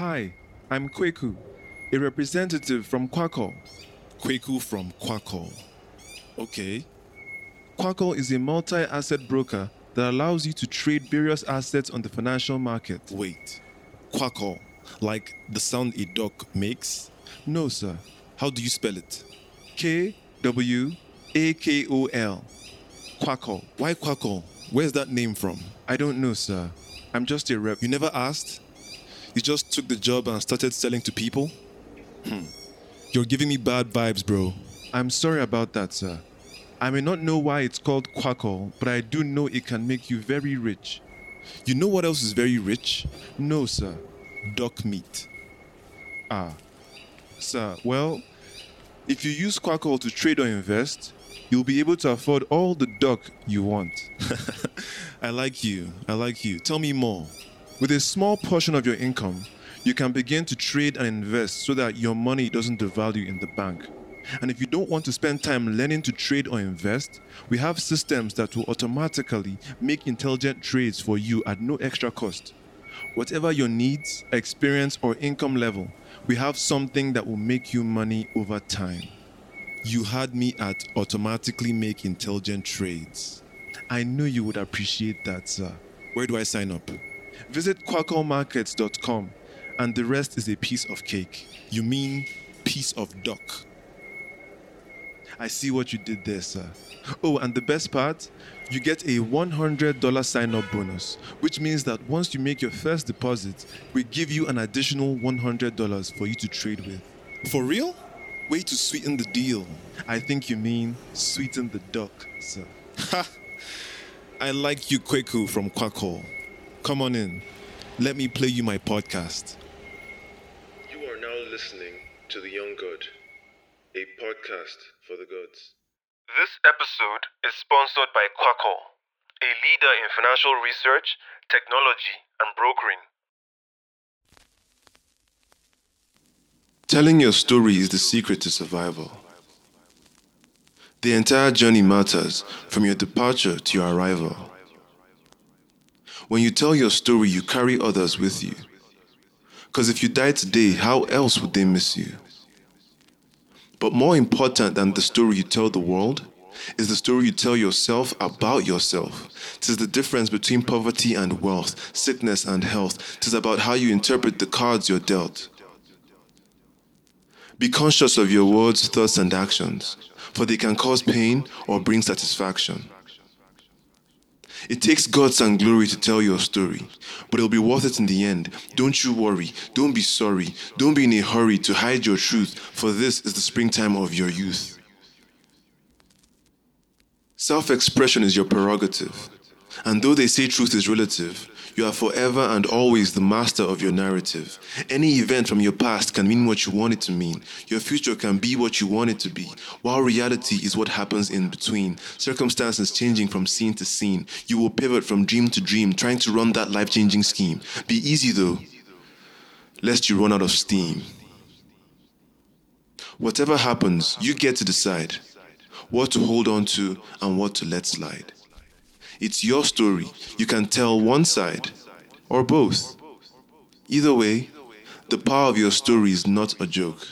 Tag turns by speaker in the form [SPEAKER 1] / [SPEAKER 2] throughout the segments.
[SPEAKER 1] Hi, I'm Kweku, a representative from Kwakol.
[SPEAKER 2] Kweku from Kwakol. Okay.
[SPEAKER 1] Kwakol is a multi asset broker that allows you to trade various assets on the financial market.
[SPEAKER 2] Wait. Kwakol, like the sound a duck makes?
[SPEAKER 1] No, sir.
[SPEAKER 2] How do you spell it?
[SPEAKER 1] K W A K O L. Kwakol.
[SPEAKER 2] Why Kwakol? Where's that name from?
[SPEAKER 1] I don't know, sir. I'm just a rep.
[SPEAKER 2] You never asked? You just took the job and started selling to people? Hmm. You're giving me bad vibes, bro.
[SPEAKER 1] I'm sorry about that, sir. I may not know why it's called Kwakol, but I do know it can make you very rich.
[SPEAKER 2] You know what else is very rich?
[SPEAKER 1] No, sir.
[SPEAKER 2] Duck meat.
[SPEAKER 1] Ah. Sir, well, if you use Kwakol to trade or invest, you'll be able to afford all the duck you want.
[SPEAKER 2] I like you. I like you. Tell me more.
[SPEAKER 1] With a small portion of your income, you can begin to trade and invest so that your money doesn't devalue in the bank. And if you don't want to spend time learning to trade or invest, we have systems that will automatically make intelligent trades for you at no extra cost. Whatever your needs, experience, or income level, we have something that will make you money over time.
[SPEAKER 2] You had me at automatically make intelligent trades.
[SPEAKER 1] I knew you would appreciate that, sir.
[SPEAKER 2] Where do I sign up?
[SPEAKER 1] Visit kwakolmarkets.com and the rest is a piece of cake.
[SPEAKER 2] You mean piece of duck?
[SPEAKER 1] I see what you did there, sir. Oh, and the best part, you get a $100 sign up bonus, which means that once you make your first deposit, we give you an additional $100 for you to trade with.
[SPEAKER 2] For real? Way to sweeten the deal.
[SPEAKER 1] I think you mean sweeten the duck, sir.
[SPEAKER 2] Ha! I like you, Kweku from Kwakol. Come on in. Let me play you my podcast.
[SPEAKER 3] You are now listening to The Young God, a podcast for the gods. This episode is sponsored by Kwakol, a leader in financial research, technology, and brokering.
[SPEAKER 4] Telling your story is the secret to survival. The entire journey matters from your departure to your arrival. When you tell your story, you carry others with you. Because if you die today, how else would they miss you? But more important than the story you tell the world is the story you tell yourself about yourself. Tis the difference between poverty and wealth, sickness and health. Tis about how you interpret the cards you're dealt. Be conscious of your words, thoughts, and actions, for they can cause pain or bring satisfaction. It takes guts and glory to tell your story, but it'll be worth it in the end. Don't you worry. Don't be sorry. Don't be in a hurry to hide your truth, for this is the springtime of your youth. Self expression is your prerogative, and though they say truth is relative, you are forever and always the master of your narrative. Any event from your past can mean what you want it to mean. Your future can be what you want it to be, while reality is what happens in between. Circumstances changing from scene to scene. You will pivot from dream to dream, trying to run that life changing scheme. Be easy though, lest you run out of steam. Whatever happens, you get to decide what to hold on to and what to let slide. It's your story. You can tell one side or both. Either way, the power of your story is not a joke.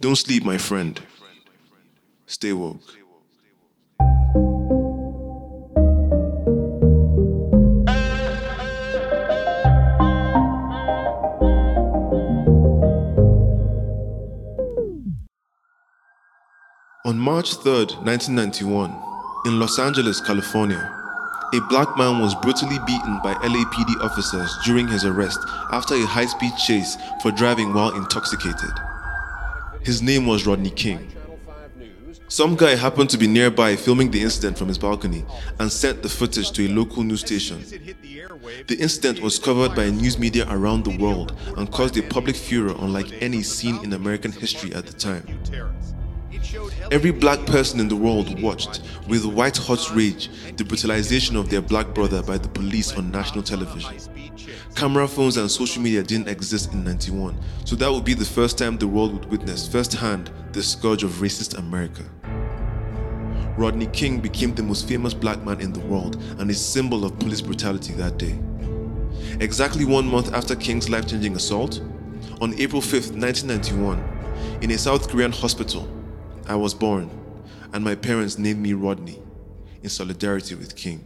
[SPEAKER 4] Don't sleep, my friend. Stay woke. On March 3rd, 1991, in Los Angeles, California, a black man was brutally beaten by LAPD officers during his arrest after a high speed chase for driving while intoxicated. His name was Rodney King. Some guy happened to be nearby filming the incident from his balcony and sent the footage to a local news station. The incident was covered by news media around the world and caused a public furor unlike any seen in American history at the time. Every black person in the world watched, with white hot rage, the brutalization of their black brother by the police on national television. Camera phones and social media didn't exist in 91, so that would be the first time the world would witness firsthand the scourge of racist America. Rodney King became the most famous black man in the world and a symbol of police brutality that day. Exactly one month after King's life changing assault, on April 5th, 1991, in a South Korean hospital, I was born, and my parents named me Rodney in solidarity with King.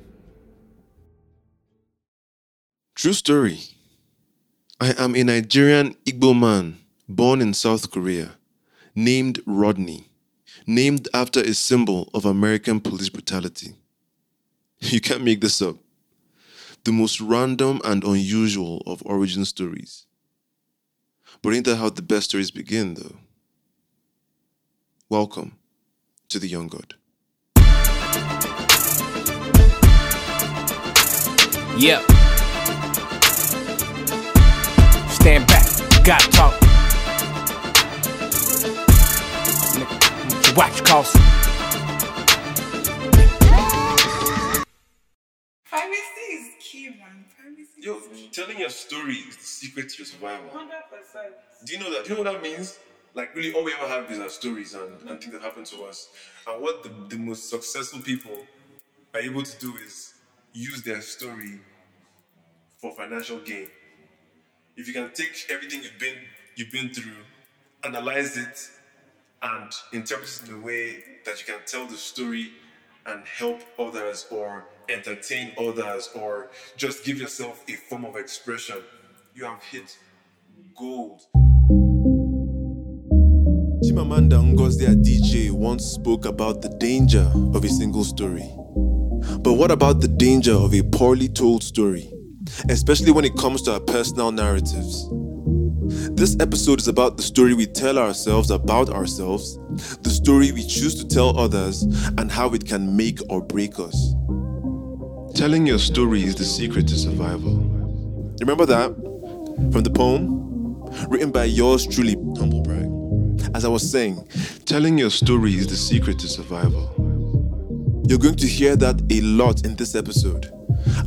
[SPEAKER 4] True story. I am a Nigerian Igbo man born in South Korea, named Rodney, named after a symbol of American police brutality. You can't make this up. The most random and unusual of origin stories. But ain't that how the best stories begin, though? Welcome to the Young God.
[SPEAKER 5] Yep. Stand back, gotta talk. Watch cost.
[SPEAKER 6] Privacy is key, man. Privacy
[SPEAKER 4] Yo, telling your story is the secret to your survival.
[SPEAKER 6] 100%.
[SPEAKER 4] Do you know that? Do you know what that means? Like, really, all we ever have is our stories and, and things that happen to us. And what the, the most successful people are able to do is use their story for financial gain. If you can take everything you've been you've been through, analyze it, and interpret it in a way that you can tell the story and help others or entertain others or just give yourself a form of expression, you have hit gold. Chimamanda Ngozi Adichie once spoke about the danger of a single story. But what about the danger of a poorly told story, especially when it comes to our personal narratives? This episode is about the story we tell ourselves about ourselves, the story we choose to tell others, and how it can make or break us. Telling your story is the secret to survival. Remember that? From the poem? Written by yours truly, Humble Brag. As I was saying, telling your story is the secret to survival. You're going to hear that a lot in this episode.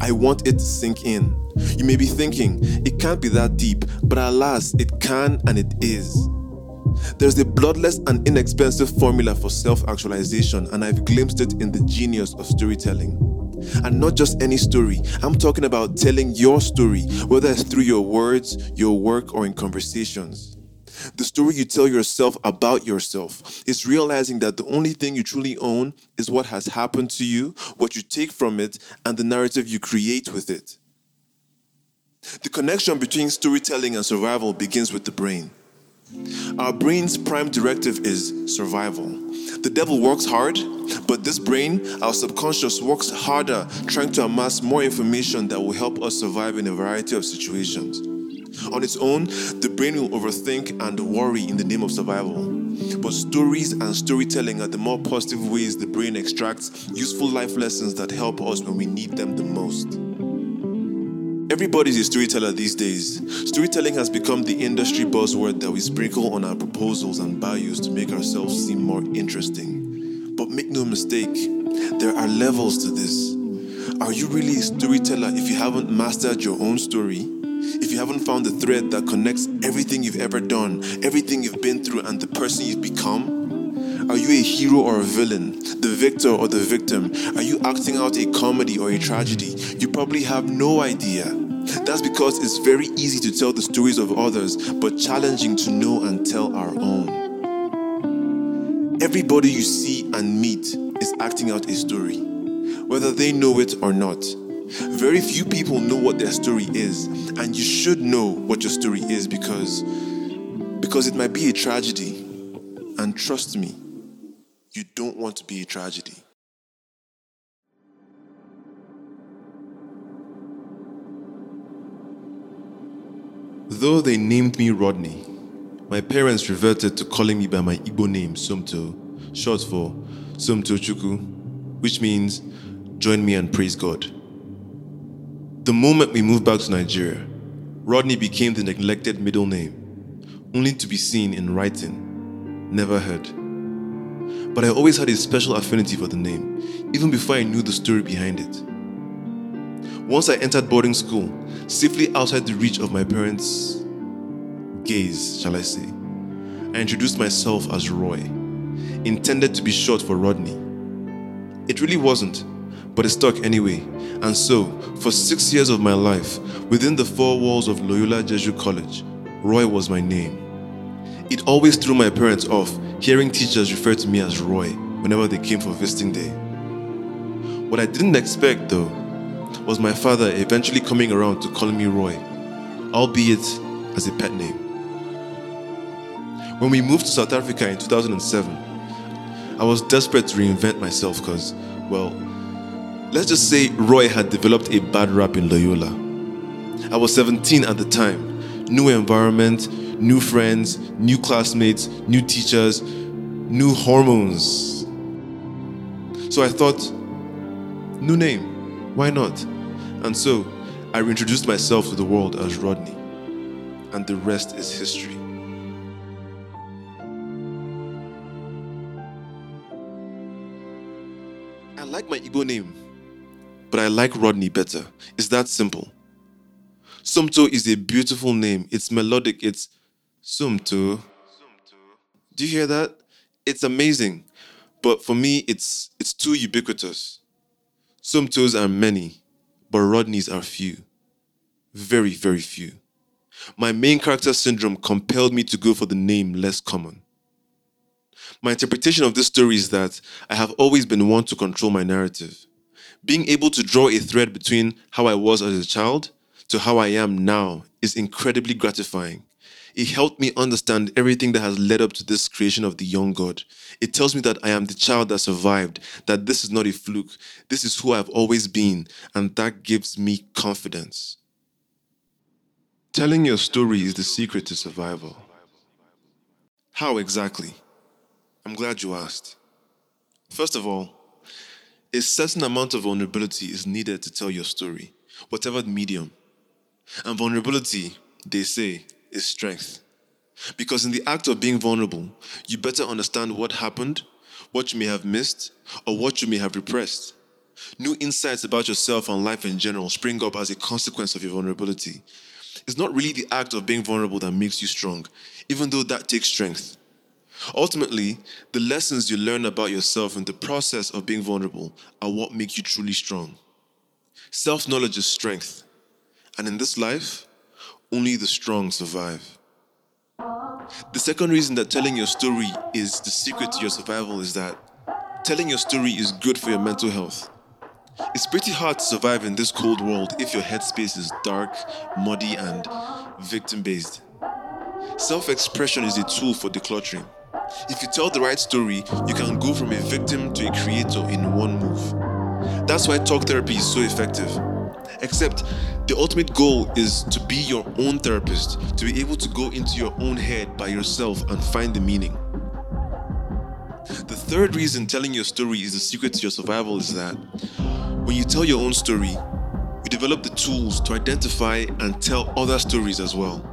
[SPEAKER 4] I want it to sink in. You may be thinking, it can't be that deep, but alas, it can and it is. There's a bloodless and inexpensive formula for self actualization, and I've glimpsed it in the genius of storytelling. And not just any story, I'm talking about telling your story, whether it's through your words, your work, or in conversations. The story you tell yourself about yourself is realizing that the only thing you truly own is what has happened to you, what you take from it, and the narrative you create with it. The connection between storytelling and survival begins with the brain. Our brain's prime directive is survival. The devil works hard, but this brain, our subconscious, works harder trying to amass more information that will help us survive in a variety of situations. On its own, the brain will overthink and worry in the name of survival. But stories and storytelling are the more positive ways the brain extracts useful life lessons that help us when we need them the most. Everybody's a storyteller these days. Storytelling has become the industry buzzword that we sprinkle on our proposals and bios to make ourselves seem more interesting. But make no mistake, there are levels to this. Are you really a storyteller if you haven't mastered your own story? If you haven't found the thread that connects everything you've ever done, everything you've been through, and the person you've become? Are you a hero or a villain? The victor or the victim? Are you acting out a comedy or a tragedy? You probably have no idea. That's because it's very easy to tell the stories of others, but challenging to know and tell our own. Everybody you see and meet is acting out a story, whether they know it or not. Very few people know what their story is, and you should know what your story is because because it might be a tragedy. And trust me, you don't want to be a tragedy. Though they named me Rodney, my parents reverted to calling me by my Igbo name, Sumto, short for Sumto Chuku, which means join me and praise God. The moment we moved back to Nigeria, Rodney became the neglected middle name, only to be seen in writing, never heard. But I always had a special affinity for the name, even before I knew the story behind it. Once I entered boarding school, safely outside the reach of my parents' gaze, shall I say, I introduced myself as Roy, intended to be short for Rodney. It really wasn't, but it stuck anyway. And so, for six years of my life, within the four walls of Loyola Jesuit College, Roy was my name. It always threw my parents off hearing teachers refer to me as Roy whenever they came for visiting day. What I didn't expect, though, was my father eventually coming around to calling me Roy, albeit as a pet name. When we moved to South Africa in 2007, I was desperate to reinvent myself because, well, let's just say Roy had developed a bad rap in Loyola. I was 17 at the time, new environment, new friends, new classmates, new teachers, new hormones. So I thought, new name, why not? And so I reintroduced myself to the world as Rodney, and the rest is history. I like my Igbo name, but I like Rodney better. It's that simple. Sumto is a beautiful name. It's melodic. It's Sumto. Do you hear that? It's amazing. But for me, it's it's too ubiquitous. Sumtos are many, but Rodneys are few. Very, very few. My main character syndrome compelled me to go for the name less common. My interpretation of this story is that I have always been one to control my narrative. Being able to draw a thread between how I was as a child to how I am now is incredibly gratifying. It helped me understand everything that has led up to this creation of the young God. It tells me that I am the child that survived, that this is not a fluke, this is who I've always been, and that gives me confidence. Telling your story is the secret to survival. How exactly? I'm glad you asked. First of all, a certain amount of vulnerability is needed to tell your story, whatever the medium. And vulnerability, they say, is strength. Because in the act of being vulnerable, you better understand what happened, what you may have missed, or what you may have repressed. New insights about yourself and life in general spring up as a consequence of your vulnerability. It's not really the act of being vulnerable that makes you strong, even though that takes strength. Ultimately, the lessons you learn about yourself in the process of being vulnerable are what make you truly strong. Self knowledge is strength. And in this life, only the strong survive. The second reason that telling your story is the secret to your survival is that telling your story is good for your mental health. It's pretty hard to survive in this cold world if your headspace is dark, muddy, and victim based. Self expression is a tool for decluttering. If you tell the right story, you can go from a victim to a creator in one move. That's why talk therapy is so effective. Except the ultimate goal is to be your own therapist, to be able to go into your own head by yourself and find the meaning. The third reason telling your story is the secret to your survival is that when you tell your own story, you develop the tools to identify and tell other stories as well.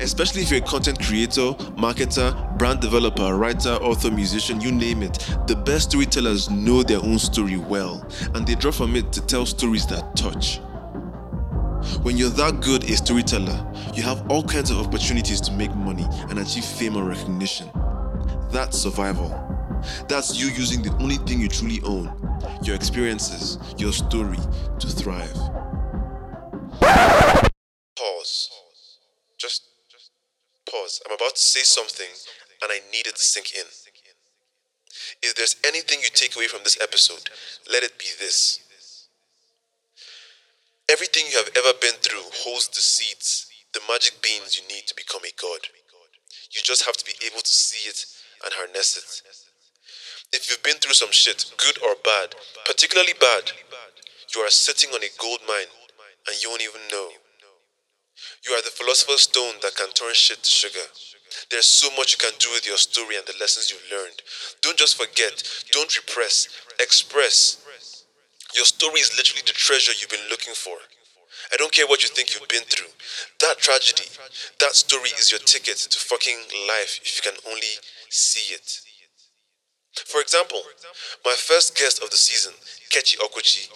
[SPEAKER 4] Especially if you're a content creator, marketer, brand developer, writer, author, musician, you name it, the best storytellers know their own story well and they draw from it to tell stories that touch. When you're that good a storyteller, you have all kinds of opportunities to make money and achieve fame or recognition. That's survival. That's you using the only thing you truly own your experiences, your story to thrive. Pause. I'm about to say something and I need it to sink in. If there's anything you take away from this episode, let it be this. Everything you have ever been through holds the seeds, the magic beans you need to become a god. You just have to be able to see it and harness it. If you've been through some shit, good or bad, particularly bad, you are sitting on a gold mine and you won't even know. You are the philosopher's stone that can turn shit to sugar. There's so much you can do with your story and the lessons you've learned. Don't just forget, don't repress, express. Your story is literally the treasure you've been looking for. I don't care what you think you've been through. That tragedy, that story is your ticket to fucking life if you can only see it. For example, my first guest of the season, Kechi Okwuchi,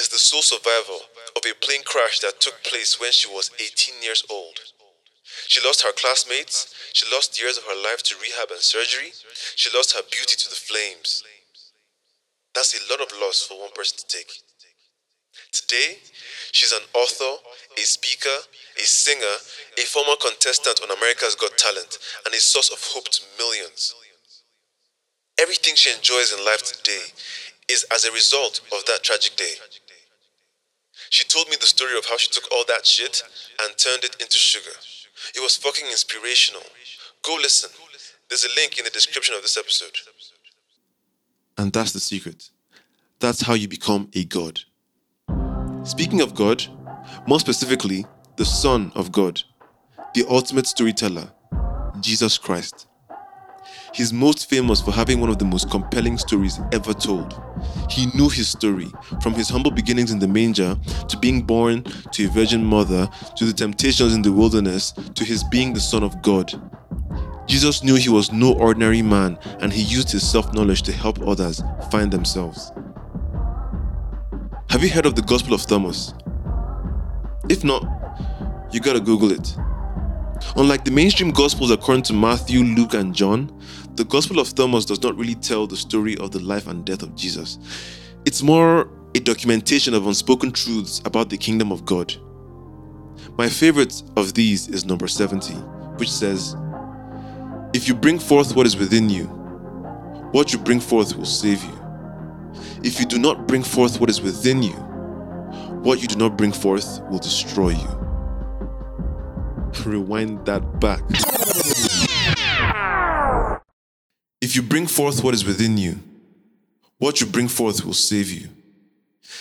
[SPEAKER 4] is the sole survivor of a plane crash that took place when she was 18 years old. She lost her classmates, she lost years of her life to rehab and surgery, she lost her beauty to the flames. That's a lot of loss for one person to take. Today, she's an author, a speaker, a singer, a former contestant on America's Got Talent, and a source of hope to millions. Everything she enjoys in life today is as a result of that tragic day. She told me the story of how she took all that shit and turned it into sugar. It was fucking inspirational. Go listen. There's a link in the description of this episode. And that's the secret. That's how you become a God. Speaking of God, more specifically, the Son of God, the ultimate storyteller, Jesus Christ. He's most famous for having one of the most compelling stories ever told. He knew his story, from his humble beginnings in the manger, to being born to a virgin mother, to the temptations in the wilderness, to his being the Son of God. Jesus knew he was no ordinary man, and he used his self knowledge to help others find themselves. Have you heard of the Gospel of Thomas? If not, you gotta Google it. Unlike the mainstream Gospels according to Matthew, Luke, and John, the Gospel of Thomas does not really tell the story of the life and death of Jesus. It's more a documentation of unspoken truths about the kingdom of God. My favorite of these is number 70, which says, If you bring forth what is within you, what you bring forth will save you. If you do not bring forth what is within you, what you do not bring forth will destroy you. Rewind that back. If you bring forth what is within you, what you bring forth will save you.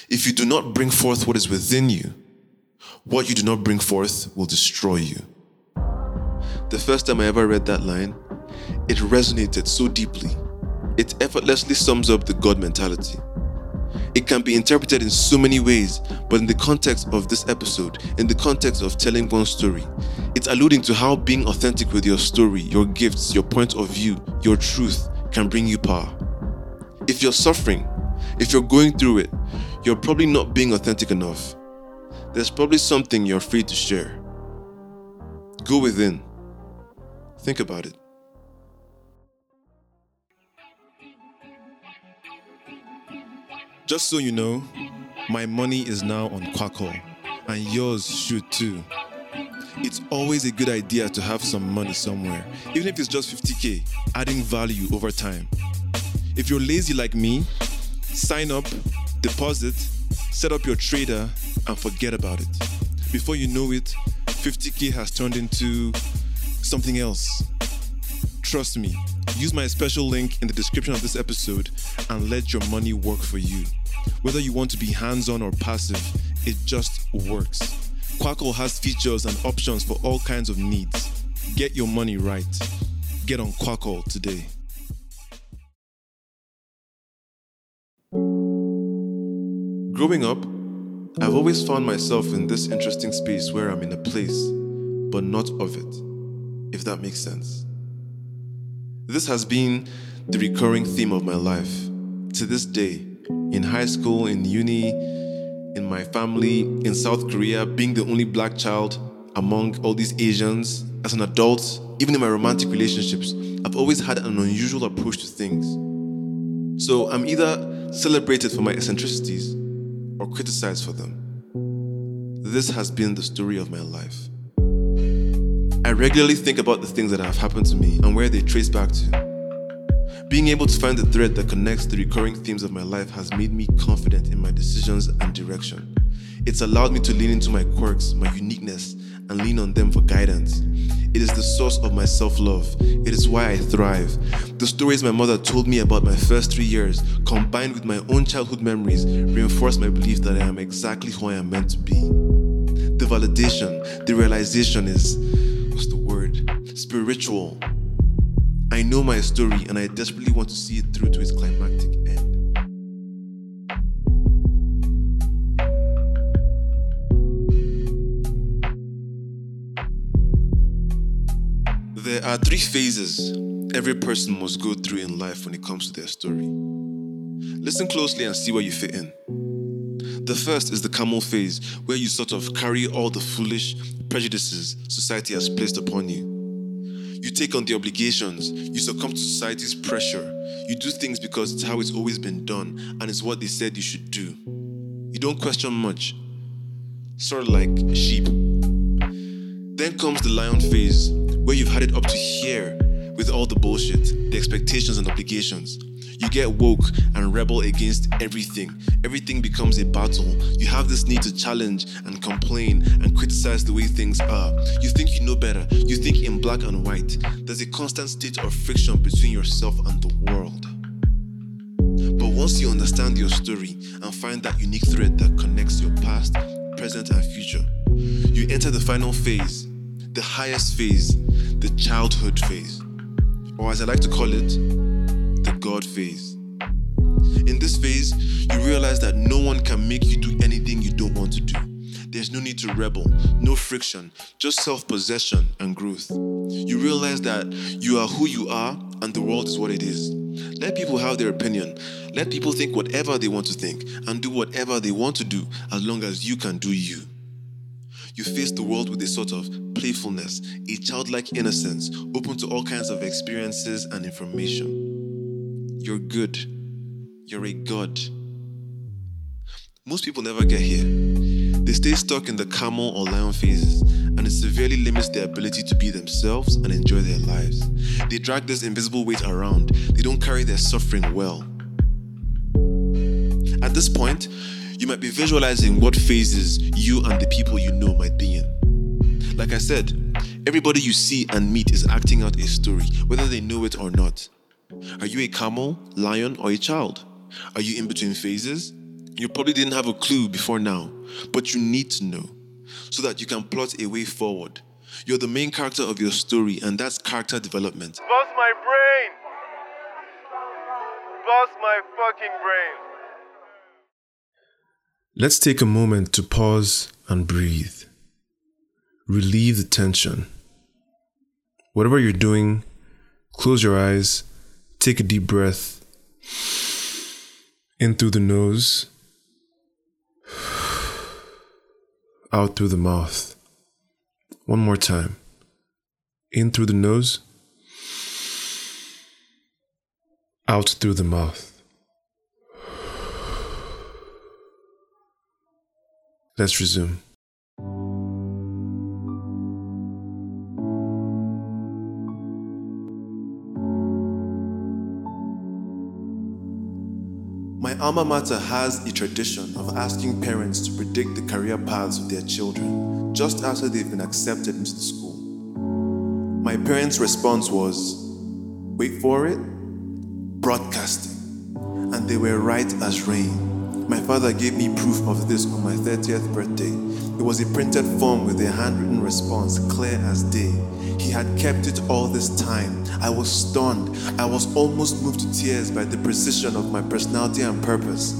[SPEAKER 4] If you do not bring forth what is within you, what you do not bring forth will destroy you. The first time I ever read that line, it resonated so deeply. It effortlessly sums up the God mentality. It can be interpreted in so many ways, but in the context of this episode, in the context of telling one story, it's alluding to how being authentic with your story, your gifts, your point of view, your truth can bring you power. If you're suffering, if you're going through it, you're probably not being authentic enough. There's probably something you're afraid to share. Go within. Think about it.
[SPEAKER 2] Just so you know, my money is now on Kwakol, and yours should too. It's always a good idea to have some money somewhere, even if it's just 50k, adding value over time. If you're lazy like me, sign up, deposit, set up your trader, and forget about it. Before you know it, 50k has turned into something else. Trust me, use my special link in the description of this episode and let your money work for you. Whether you want to be hands on or passive, it just works. Kwakol has features and options for all kinds of needs. Get your money right. Get on Kwakol today.
[SPEAKER 4] Growing up, I've always found myself in this interesting space where I'm in a place, but not of it, if that makes sense. This has been the recurring theme of my life. To this day, in high school, in uni, in my family, in South Korea, being the only black child among all these Asians, as an adult, even in my romantic relationships, I've always had an unusual approach to things. So I'm either celebrated for my eccentricities or criticized for them. This has been the story of my life. I regularly think about the things that have happened to me and where they trace back to. Being able to find the thread that connects the recurring themes of my life has made me confident in my decisions and direction. It's allowed me to lean into my quirks, my uniqueness, and lean on them for guidance. It is the source of my self love. It is why I thrive. The stories my mother told me about my first three years, combined with my own childhood memories, reinforce my belief that I am exactly who I am meant to be. The validation, the realization is what's the word? Spiritual. I know my story and I desperately want to see it through to its climactic end. There are three phases every person must go through in life when it comes to their story. Listen closely and see where you fit in. The first is the camel phase, where you sort of carry all the foolish prejudices society has placed upon you. Take on the obligations, you succumb to society's pressure, You do things because it's how it's always been done and it's what they said you should do. You don't question much. Sort of like sheep. Then comes the lion phase, where you've had it up to here with all the bullshit, the expectations and obligations. You get woke and rebel against everything. Everything becomes a battle. You have this need to challenge and complain and criticize the way things are. You think you know better. You think in black and white. There's a constant state of friction between yourself and the world. But once you understand your story and find that unique thread that connects your past, present, and future, you enter the final phase, the highest phase, the childhood phase. Or as I like to call it, God phase. In this phase, you realize that no one can make you do anything you don't want to do. There's no need to rebel, no friction, just self possession and growth. You realize that you are who you are and the world is what it is. Let people have their opinion. Let people think whatever they want to think and do whatever they want to do as long as you can do you. You face the world with a sort of playfulness, a childlike innocence, open to all kinds of experiences and information. You're good. You're a god. Most people never get here. They stay stuck in the camel or lion phases, and it severely limits their ability to be themselves and enjoy their lives. They drag this invisible weight around, they don't carry their suffering well. At this point, you might be visualizing what phases you and the people you know might be in. Like I said, everybody you see and meet is acting out a story, whether they know it or not. Are you a camel, lion, or a child? Are you in between phases? You probably didn't have a clue before now, but you need to know so that you can plot a way forward. You're the main character of your story, and that's character development.
[SPEAKER 3] Bust my brain! Bust my fucking brain!
[SPEAKER 2] Let's take a moment to pause and breathe. Relieve the tension. Whatever you're doing, close your eyes, take a deep breath in through the nose, out through the mouth. One more time. In through the nose, out through the mouth. Let's resume.
[SPEAKER 4] My alma mater has a tradition of asking parents to predict the career paths of their children just after they've been accepted into the school. My parents' response was, wait for it, broadcasting. And they were right as rain. My father gave me proof of this on my 30th birthday. It was a printed form with a handwritten response, clear as day. He had kept it all this time. I was stunned. I was almost moved to tears by the precision of my personality and purpose.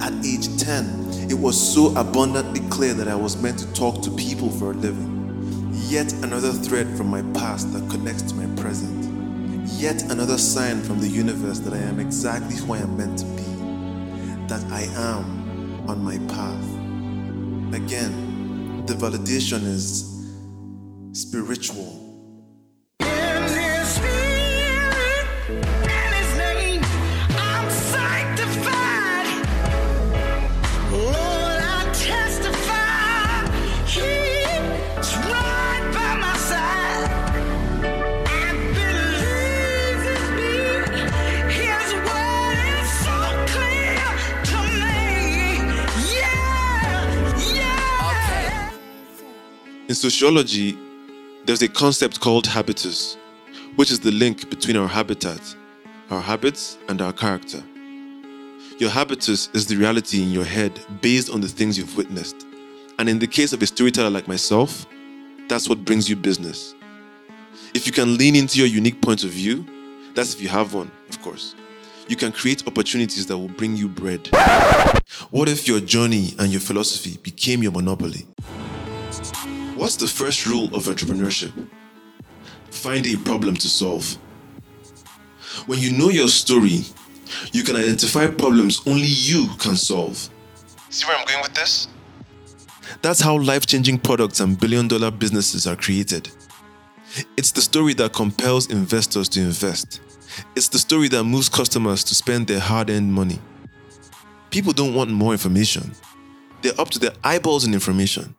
[SPEAKER 4] At age 10, it was so abundantly clear that I was meant to talk to people for a living. Yet another thread from my past that connects to my present. Yet another sign from the universe that I am exactly who I am meant to be. I am on my path. Again, the validation is spiritual.
[SPEAKER 7] In
[SPEAKER 4] sociology, there's a concept called habitus, which is the link between our habitat, our habits, and our character. Your habitus is the reality in your head based on the things you've witnessed. And in the case of a storyteller like myself, that's what brings you business. If you can lean into your unique point of view, that's if you have one, of course, you can create opportunities that will bring you bread. What if your journey and your philosophy became your monopoly? What's the first rule of entrepreneurship? Find a problem to solve. When you know your story, you can identify problems only you can solve. See where I'm going with this? That's how life changing products and billion dollar businesses are created. It's the story that compels investors to invest. It's the story that moves customers to spend their hard earned money. People don't want more information, they're up to their eyeballs in information.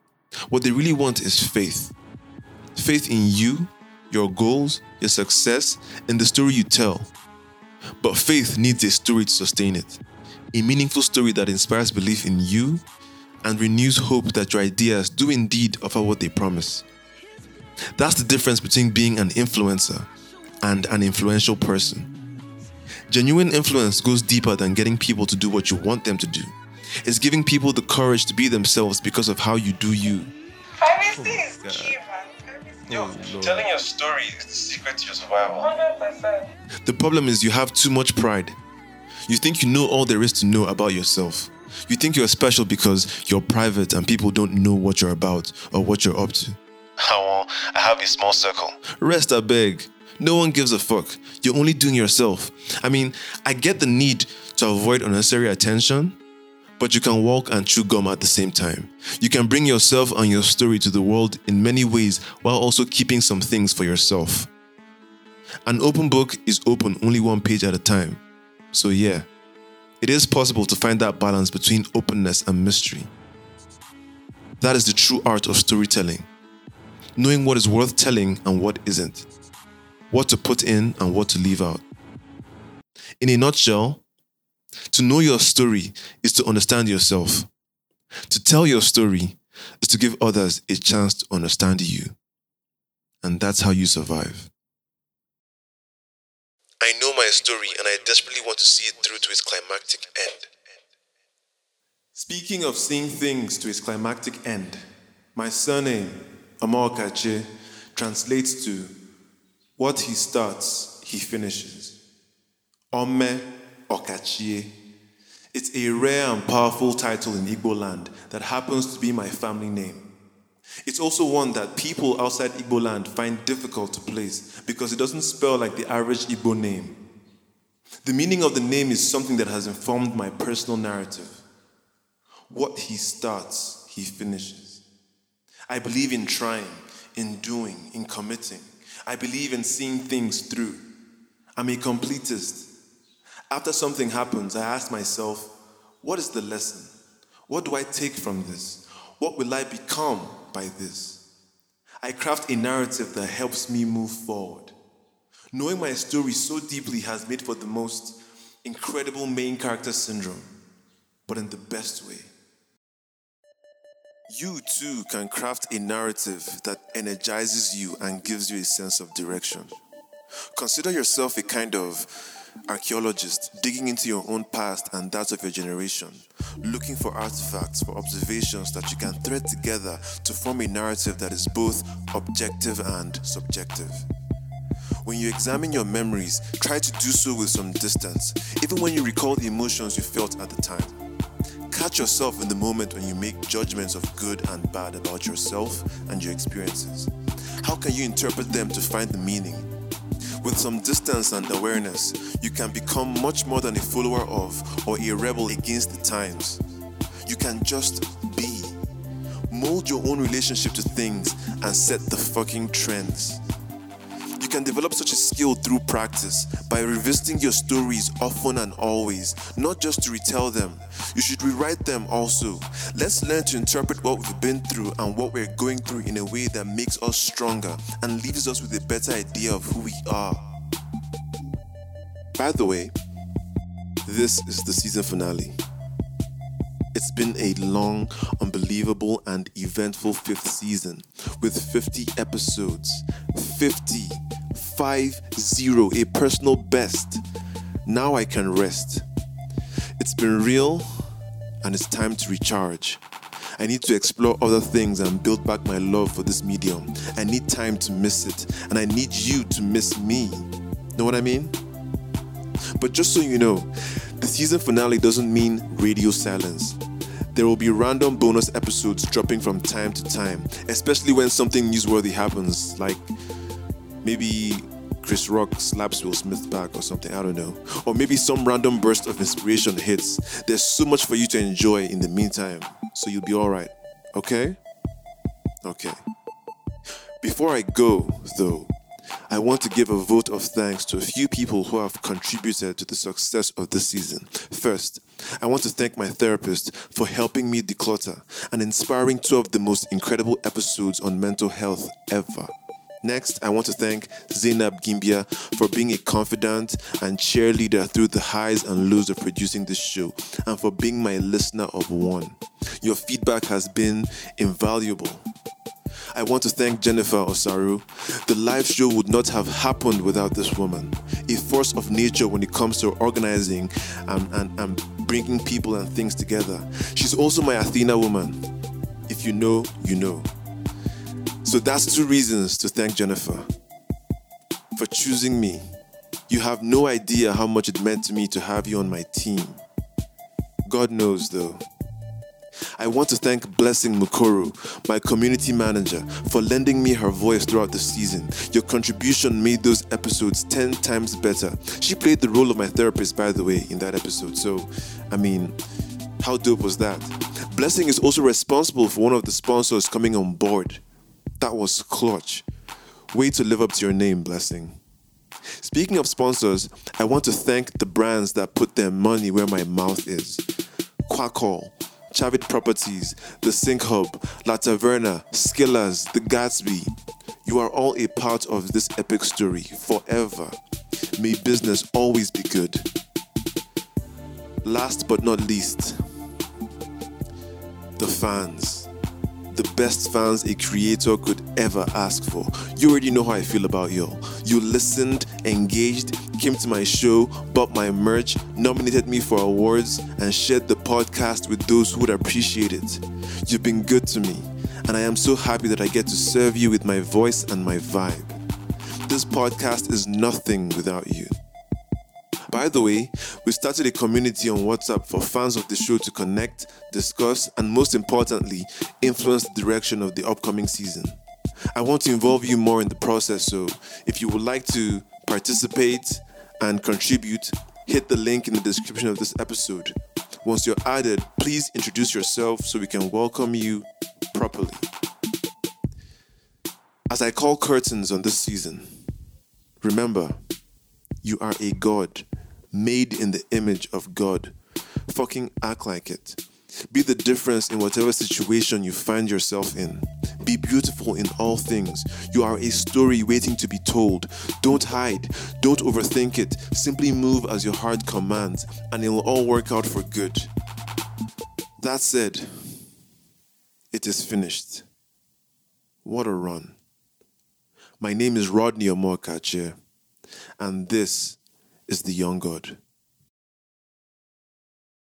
[SPEAKER 4] What they really want is faith faith in you, your goals, your success, and the story you tell. But faith needs a story to sustain it a meaningful story that inspires belief in you and renews hope that your ideas do indeed offer what they promise. That's the difference between being an influencer and an influential person. Genuine influence goes deeper than getting people to do what you want them to do. It's giving people the courage to be themselves because of how you do you.
[SPEAKER 6] Privacy oh oh, is key, man. Privacy
[SPEAKER 2] Yo,
[SPEAKER 6] is
[SPEAKER 2] telling your story is the secret to your survival.
[SPEAKER 6] 100%.
[SPEAKER 4] The problem is you have too much pride. You think you know all there is to know about yourself. You think you're special because you're private and people don't know what you're about or what you're up to.
[SPEAKER 2] Oh, how I have a small circle.
[SPEAKER 4] Rest, I beg. No one gives a fuck. You're only doing yourself. I mean, I get the need to avoid unnecessary attention, but you can walk and chew gum at the same time. You can bring yourself and your story to the world in many ways while also keeping some things for yourself. An open book is open only one page at a time. So, yeah, it is possible to find that balance between openness and mystery. That is the true art of storytelling knowing what is worth telling and what isn't, what to put in and what to leave out. In a nutshell, to know your story is to understand yourself. To tell your story is to give others a chance to understand you. And that's how you survive. I know my story and I desperately want to see it through to its climactic end. Speaking of seeing things to its climactic end, my surname, Amor Kache, translates to what he starts, he finishes. Ome Okachie. It's a rare and powerful title in Igbo land that happens to be my family name. It's also one that people outside Igbo land find difficult to place because it doesn't spell like the average Igbo name. The meaning of the name is something that has informed my personal narrative. What he starts, he finishes. I believe in trying, in doing, in committing. I believe in seeing things through. I'm a completist. After something happens, I ask myself, what is the lesson? What do I take from this? What will I become by this? I craft a narrative that helps me move forward. Knowing my story so deeply has made for the most incredible main character syndrome, but in the best way. You too can craft a narrative that energizes you and gives you a sense of direction. Consider yourself a kind of archaeologist digging into your own past and that of your generation, looking for artifacts, for observations that you can thread together to form a narrative that is both objective and subjective. When you examine your memories, try to do so with some distance, even when you recall the emotions you felt at the time. Catch yourself in the moment when you make judgments of good and bad about yourself and your experiences. How can you interpret them to find the meaning? With some distance and awareness, you can become much more than a follower of or a rebel against the times. You can just be. Mold your own relationship to things and set the fucking trends. Can develop such a skill through practice by revisiting your stories often and always, not just to retell them. You should rewrite them also. Let's learn to interpret what we've been through and what we're going through in a way that makes us stronger and leaves us with a better idea of who we are. By the way, this is the season finale. It's been a long, unbelievable, and eventful fifth season with 50 episodes. 50, 5 0, a personal best. Now I can rest. It's been real, and it's time to recharge. I need to explore other things and build back my love for this medium. I need time to miss it, and I need you to miss me. Know what I mean? But just so you know, the season finale doesn't mean radio silence. There will be random bonus episodes dropping from time to time, especially when something newsworthy happens, like maybe Chris Rock slaps Will Smith back or something, I don't know. Or maybe some random burst of inspiration hits. There's so much for you to enjoy in the meantime, so you'll be alright, okay? Okay. Before I go, though, I want to give a vote of thanks to a few people who have contributed to the success of this season. First, I want to thank my therapist for helping me declutter and inspiring two of the most incredible episodes on mental health ever. Next, I want to thank Zainab Gimbia for being a confidant and cheerleader through the highs and lows of producing this show and for being my listener of one. Your feedback has been invaluable. I want to thank Jennifer Osaru. The live show would not have happened without this woman, a force of nature when it comes to organizing and, and, and bringing people and things together. She's also my Athena woman. If you know, you know. So that's two reasons to thank Jennifer for choosing me. You have no idea how much it meant to me to have you on my team. God knows, though. I want to thank Blessing Mukuru, my community manager, for lending me her voice throughout the season. Your contribution made those episodes 10 times better. She played the role of my therapist, by the way, in that episode. So, I mean, how dope was that? Blessing is also responsible for one of the sponsors coming on board. That was clutch. Way to live up to your name, Blessing. Speaking of sponsors, I want to thank the brands that put their money where my mouth is. Kwakol, Chavit Properties, The Sync Hub, La Taverna, Skillers, The Gatsby. You are all a part of this epic story forever. May business always be good. Last but not least, the fans. The best fans a creator could ever ask for. You already know how I feel about y'all. You listened, engaged, came to my show, bought my merch, nominated me for awards, and shared the podcast with those who would appreciate it. You've been good to me, and I am so happy that I get to serve you with my voice and my vibe. This podcast is nothing without you. By the way, we started a community on WhatsApp for fans of the show to connect, discuss, and most importantly, influence the direction of the upcoming season. I want to involve you more in the process, so if you would like to participate and contribute, hit the link in the description of this episode. Once you're added, please introduce yourself so we can welcome you properly. As I call curtains on this season, remember, you are a god made in the image of God. Fucking act like it. Be the difference in whatever situation you find yourself in. Be beautiful in all things. You are a story waiting to be told. Don't hide. Don't overthink it. Simply move as your heart commands, and it will all work out for good. That said, it is finished. What a run. My name is Rodney Omokache, and this is the young God.